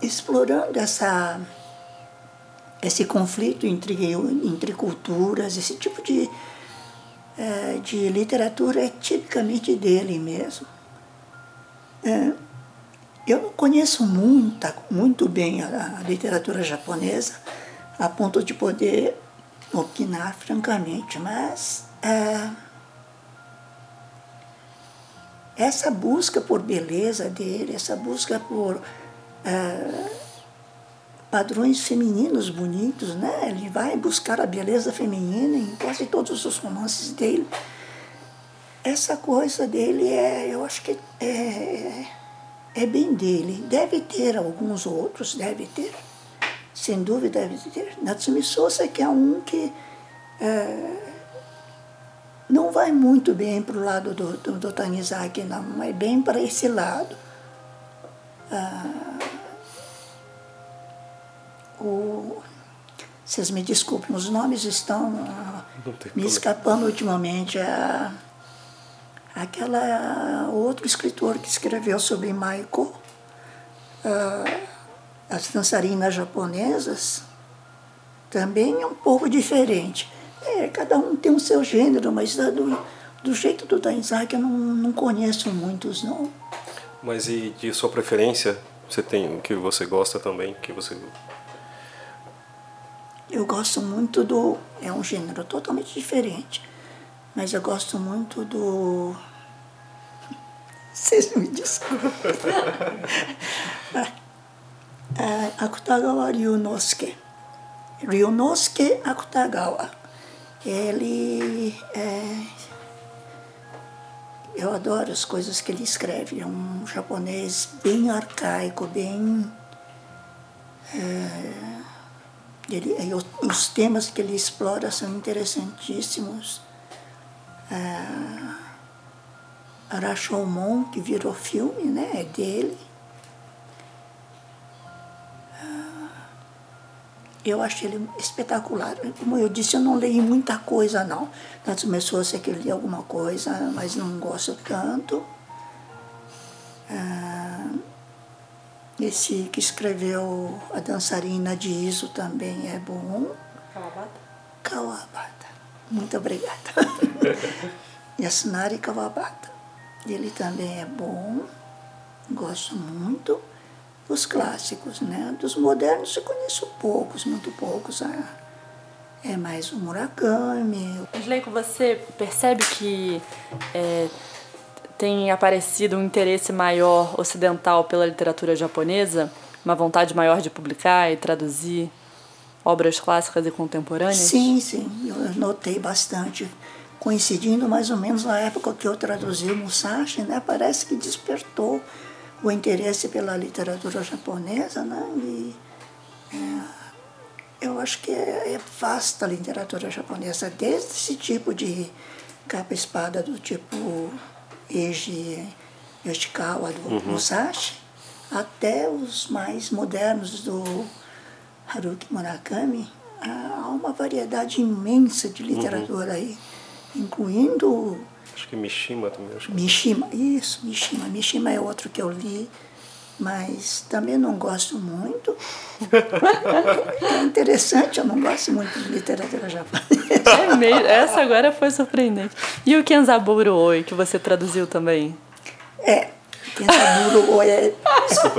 explorando essa, esse conflito entre, entre culturas, esse tipo de, é, de literatura é tipicamente dele mesmo. É, eu não conheço muita, muito bem a, a, literatura japonesa, a ponto de poder opinar francamente, mas é, essa busca por beleza dele, essa busca por é, padrões femininos bonitos, né? Ele vai buscar a beleza feminina em quase todos os romances dele. Essa coisa dele é, eu acho que é, é bem dele. Deve ter alguns outros, deve ter. Sem dúvida deve ter. Natsumi Sosa que é um que é, não vai muito bem para o lado do, do, do Tanizaki, não, é bem para esse lado. Ah, o, vocês me desculpem, os nomes estão. me escapando ultimamente a aquela outro escritor que escreveu sobre Maiko, as dançarinas japonesas, também é um pouco diferente. É, cada um tem o seu gênero, mas do, do jeito do Dainzaki eu não, não conheço muitos, não. Mas e de sua preferência? Você tem o que você gosta também? que você Eu gosto muito do. É um gênero totalmente diferente. Mas eu gosto muito do. *laughs* Vocês me desculpem. *laughs* Akutagawa Ryunosuke. Ryunosuke Akutagawa. Ele é, eu adoro as coisas que ele escreve. É um japonês bem arcaico, bem. É, ele, os temas que ele explora são interessantíssimos. É, Rashomon, que virou filme, né, é dele. eu achei ele espetacular. Como eu disse, eu não leio muita coisa, não. Nas pessoas sei que eu li alguma coisa, mas não gosto tanto. Ah, esse que escreveu A Dançarina de Iso também é bom. Kawabata? Kawabata. Muito obrigada. *laughs* Yasunari Kawabata. Ele também é bom. Gosto muito os clássicos, né? Dos modernos eu conheço poucos, muito poucos. Ah, é mais o Murakami. Sleico, você percebe que é, tem aparecido um interesse maior ocidental pela literatura japonesa? Uma vontade maior de publicar e traduzir obras clássicas e contemporâneas? Sim, sim. Eu notei bastante. Coincidindo mais ou menos na época que eu traduzi o Musashi, né? Parece que despertou o interesse pela literatura japonesa, né? E, é, eu acho que é, é, vasta a literatura japonesa, desde esse tipo de capa-espada do tipo Eiji Yoshikawa, do uhum. Musashi, até os mais modernos do Haruki Murakami. Há uma variedade imensa de literatura uhum. aí, incluindo Acho que Mishima também. Acho que... Mishima, isso, Mishima. Mishima é outro que eu li, mas também não gosto muito. *laughs* é interessante, eu não gosto muito de literatura japonesa. É mesmo, essa agora foi surpreendente. E o Kenzaburo Oi, que você traduziu também? É, Kenzaburo Oi é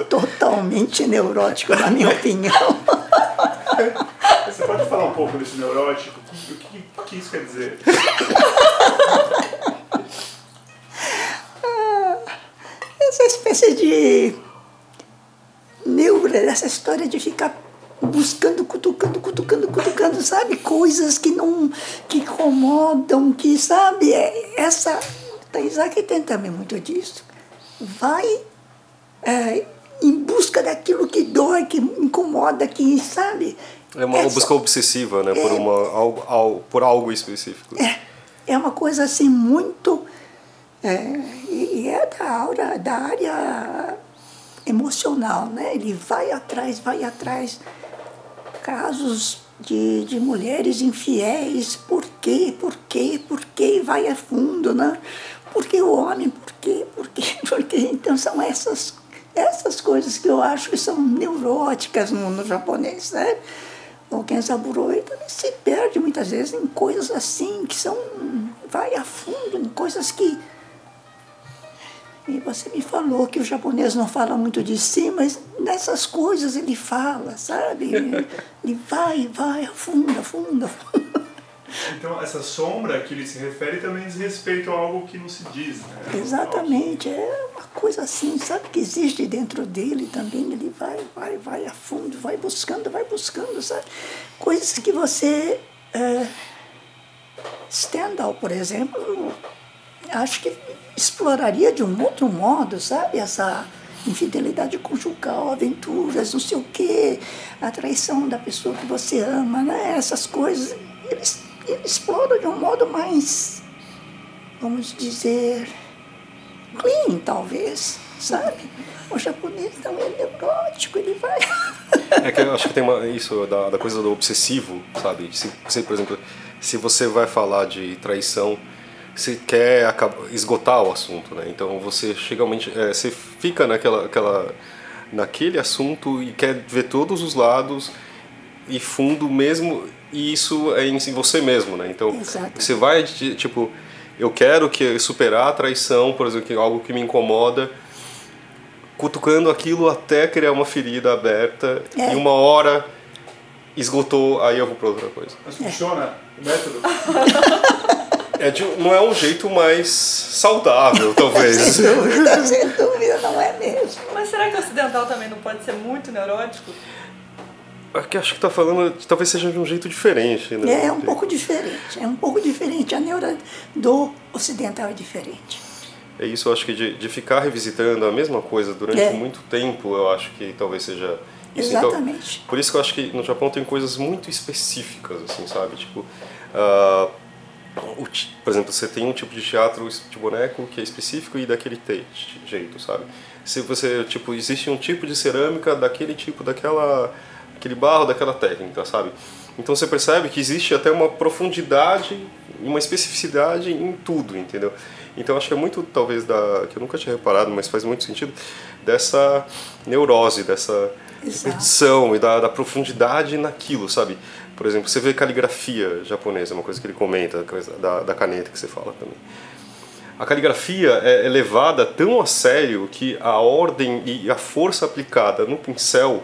totalmente neurótico, na minha opinião. *laughs* Você pode falar um pouco desse neurótico? O que, o que isso quer dizer? essa espécie de neura, essa história de ficar buscando, cutucando, cutucando, cutucando, sabe? Coisas que não, que incomodam, que, sabe? É, essa, Isaac tem também muito disso. Vai é, em busca daquilo que dói, que incomoda, que, sabe? É uma essa, busca obsessiva, né? É, por, uma, algo, algo, por algo específico. É, é uma coisa assim muito é, e é da, aura, da área emocional, né? Ele vai atrás, vai atrás. Casos de, de mulheres infiéis, por quê, por quê, por quê, vai a fundo, né? Porque o homem, por quê, por quê, *laughs* por quê? Então são essas, essas coisas que eu acho que são neuróticas no, no japonês, né? O Kenzaburo também se perde muitas vezes em coisas assim, que são, vai a fundo, em coisas que e você me falou que o japonês não fala muito de si, mas nessas coisas ele fala, sabe? *laughs* Ele vai, vai, afunda, afunda, afunda. Então, essa sombra que ele se refere também diz respeito a algo que não se diz, né? Exatamente, é uma coisa assim, sabe? Que existe dentro dele também. Ele vai, vai, vai a fundo, vai buscando, vai buscando, sabe? Coisas que você. É, Stendhal, por exemplo, acho que exploraria de um outro modo, sabe? Essa infidelidade conjugal, aventuras, não sei o quê, a traição da pessoa que você ama, né? Essas coisas. Eles, eles de um modo mais, vamos dizer, clean, talvez. sabe? O japonês não é neurótico, ele vai. *laughs* É que eu acho que tem uma, isso da, da coisa do obsessivo, sabe? Se você, por exemplo, se você vai falar de traição, você quer esgotar o assunto, né? Então você chega é, você fica naquela, aquela, naquele assunto e quer ver todos os lados e fundo mesmo, e isso é em você mesmo, né? Então Exato. você vai tipo, eu quero que superar a traição, por exemplo, que é algo que me incomoda cutucando aquilo até criar uma ferida aberta é. e uma hora esgotou, aí eu vou para outra coisa. Mas funciona o método? *laughs* É de, não é um jeito mais saudável, talvez. *laughs* sem dúvida, sem dúvida, não é mesmo. Mas será que o ocidental também não pode ser muito neurótico? Aqui acho que está falando, talvez seja de um jeito diferente, né? É, é um pouco diferente, é um pouco diferente. A neura do ocidental é diferente. É isso, eu acho que de, de ficar revisitando a mesma coisa durante é. muito tempo, eu acho que talvez seja isso. Então, Exatamente. Então, por isso que eu acho que no Japão tem coisas muito específicas, assim, sabe? Tipo, uh, por exemplo, você tem um tipo de teatro de boneco que é específico e daquele jeito, sabe? Se você, tipo, existe um tipo de cerâmica daquele tipo, daquela, aquele barro, daquela técnica, sabe? Então você percebe que existe até uma profundidade, uma especificidade em tudo, entendeu? Então acho que é muito, talvez, da que eu nunca tinha reparado, mas faz muito sentido, dessa neurose, dessa repetição e da, da, profundidade naquilo, sabe? Por exemplo, você vê caligrafia japonesa, uma coisa que ele comenta, da, da caneta que você fala também. A caligrafia é, é levada tão a sério que a ordem e a força aplicada no pincel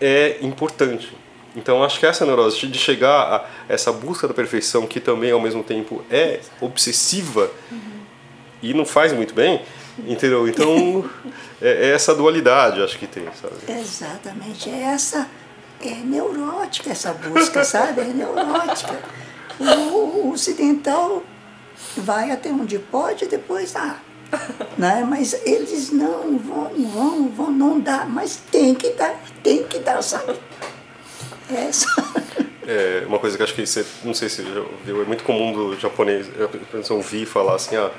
é importante. Então acho que essa neurose de chegar a essa busca da perfeição que também ao mesmo tempo é obsessiva uhum. e não faz muito bem, entendeu? Então *laughs* é, é, essa dualidade acho que tem, sabe? Exatamente, é essa é neurótica essa busca, sabe? É neurótica. O, o ocidental vai até onde pode, depois ah, né? Mas eles não vão, vão, vão, não dar, mas tem que dar, tem que dar, sabe? essa. É, uma coisa que acho que você, não sei se já viu, é muito comum do japonês, eu ouvir falar assim, ah,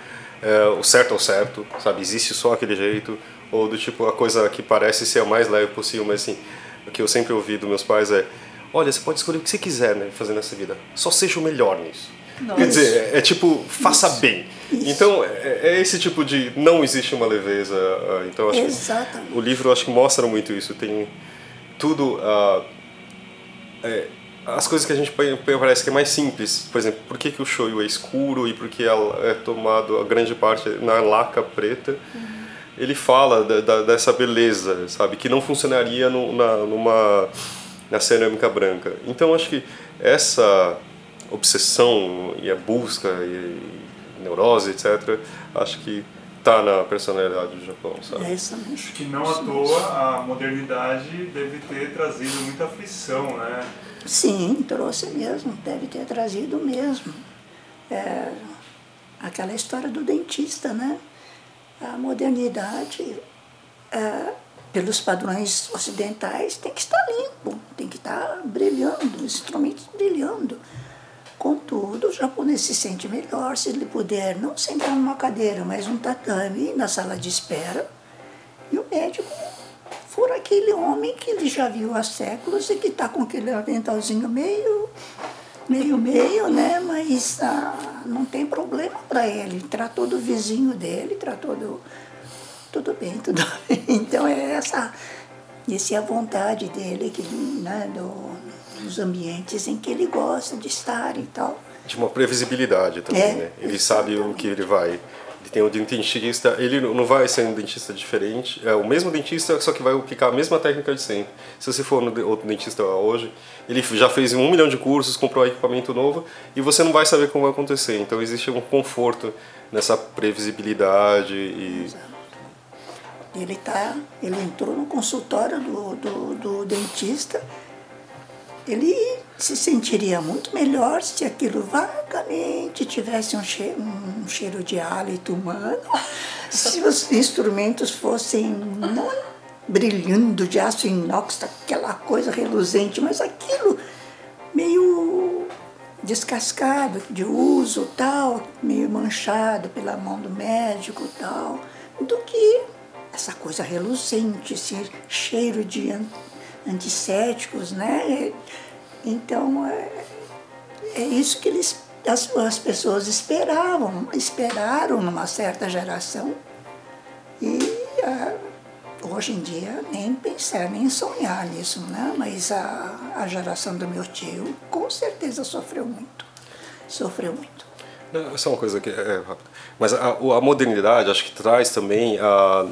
é, o certo é o certo, sabe, existe só aquele jeito, ou do tipo, a coisa que parece ser a mais leve possível, mas assim, o que eu sempre ouvi dos meus pais é, olha, você pode escolher o que você quiser né, fazer nessa vida, só seja o melhor nisso. Nossa. Quer dizer, é, é tipo, faça Isso. bem. Isso. Então, é, é, esse tipo de não existe uma leveza. Ah, então, acho Exatamente. que o livro acho que mostra muito isso. Tem tudo. Uh, é, as coisas que a gente parece que é mais simples. Por exemplo, por que, que o shoyu é escuro e por que é tomado a grande parte na laca preta. Uhum. Ele fala da, da, dessa beleza, sabe? Que não funcionaria no, na, numa, na cerâmica branca. Então, acho que essa obsessão e a busca e, e neurose, etc., acho que está na personalidade do Japão, sabe? É isso mesmo. Que não à toa a modernidade deve ter trazido muita aflição, né? Sim, trouxe mesmo, deve ter trazido mesmo. É, aquela história do dentista, né? A modernidade, é, pelos padrões ocidentais, tem que estar limpo, tem que estar brilhando, os instrumentos brilhando. Contudo, o japonês se sente melhor se ele puder não sentar numa cadeira, mas um tatame na sala de espera. E o médico for aquele homem que ele já viu há séculos e que está com aquele aventalzinho meio, meio, meio, né? Mas ah, não tem problema para ele. Tratou do vizinho dele, tratou do. Tudo bem, tudo bem. *laughs* Então é essa, essa é a vontade dele, que, né, do, nos ambientes em que ele gosta de estar e tal. De uma previsibilidade também, é, né? Ele sabe o que ele vai. Tem um dentista, ele não vai ser um dentista diferente, é o mesmo dentista, só que vai aplicar a mesma técnica de sempre. Se você for no outro dentista hoje, ele já fez um milhão de cursos, comprou equipamento novo e você não vai saber como vai acontecer. Então existe um conforto nessa previsibilidade e ele tá, ele entrou no consultório do, do, do dentista ele se sentiria muito melhor se aquilo vagamente tivesse um cheiro, um cheiro de hálito humano, *laughs* se os instrumentos fossem não brilhando de aço inox, aquela coisa reluzente, mas aquilo meio descascado de uso tal, meio manchado pela mão do médico tal, do que essa coisa reluzente, esse cheiro de antissépticos, né? Então, é, é isso que eles, as, as pessoas esperavam, esperaram numa certa geração. E ah, hoje em dia nem pensar, nem sonhar nisso, né? Mas a, a geração do meu tio com certeza sofreu muito. Sofreu muito. Não, é uma coisa que é, é rápido. Mas a, a, modernidade acho que traz também a, a,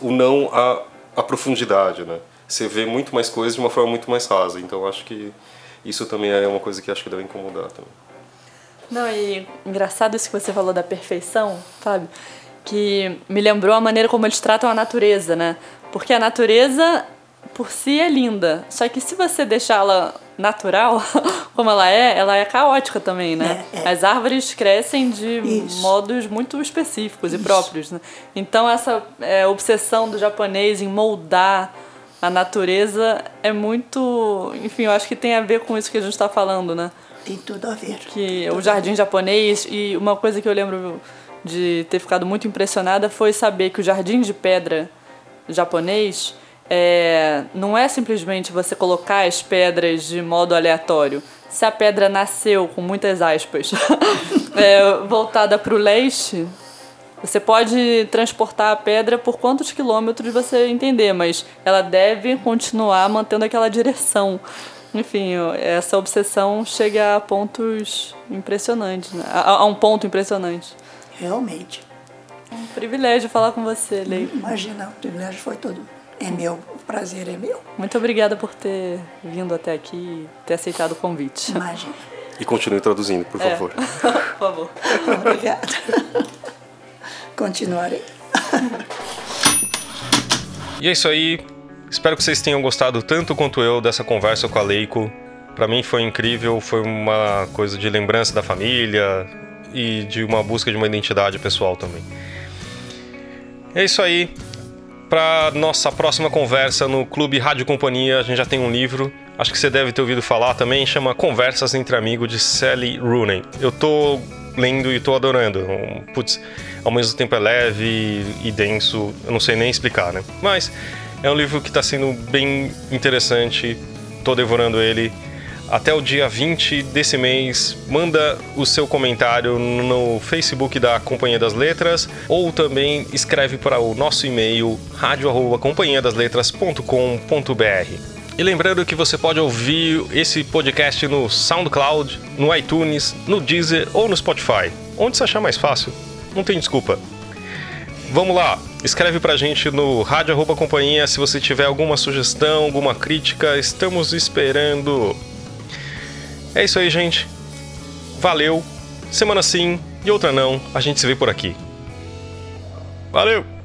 o não a profundidade, né? Você vê muito mais coisas de uma forma muito mais rasa. Então acho que isso também é uma coisa que acho que deve incomodar também. Não, e engraçado isso que você falou da perfeição, sabe? Que me lembrou a maneira como eles tratam a natureza, né? Porque a natureza por si é linda, só que se você deixá-la natural, *laughs* como ela é, ela é caótica também, né? É, é. As árvores crescem de Isso. modos muito específicos Isso. e próprios, né? Então essa é, obsessão do japonês em moldar a natureza é muito. Enfim, eu acho que tem a ver com isso que a gente está falando, né? Tem tudo a ver. Que o jardim japonês, e uma coisa que eu lembro de ter ficado muito impressionada foi saber que o jardim de pedra japonês é, não é simplesmente você colocar as pedras de modo aleatório. Se a pedra nasceu, com muitas aspas, *laughs* é, voltada para o leste, você pode transportar a pedra por quantos quilômetros você entender, mas ela deve continuar mantendo aquela direção. Enfim, essa obsessão chega a pontos impressionantes, né? a, a, um ponto impressionante. Realmente. É um privilégio falar com você, Lei. Imagina, o privilégio foi todo. É meu, o prazer é meu. Muito obrigada por ter vindo até aqui e ter aceitado o convite. Imagina. E continue traduzindo, por é. favor. *laughs* por favor. Obrigada continuarei. e é isso aí. Espero que vocês tenham gostado tanto quanto eu dessa conversa com a Leiko. Para mim foi incrível, foi uma coisa de lembrança da família e de uma busca de uma identidade pessoal também. É isso aí. Para nossa próxima conversa no Clube Rádio Companhia, a gente já tem um livro. Acho que você deve ter ouvido falar também, chama Conversas entre Amigos de Sally Rooney. Eu tô lendo e tô adorando. Putz, ao mesmo tempo é leve e denso, eu não sei nem explicar, né? Mas é um livro que está sendo bem interessante, tô devorando ele. Até o dia 20 desse mês, manda o seu comentário no Facebook da Companhia das Letras ou também escreve para o nosso e-mail radio@companhiadasletras.com.br. E lembrando que você pode ouvir esse podcast no SoundCloud, no iTunes, no Deezer ou no Spotify, onde você achar mais fácil não tem desculpa. Vamos lá, escreve pra gente no Rádio Arroba Companhia se você tiver alguma sugestão, alguma crítica, estamos esperando. É isso aí, gente. Valeu. Semana sim e outra não, a gente se vê por aqui. Valeu!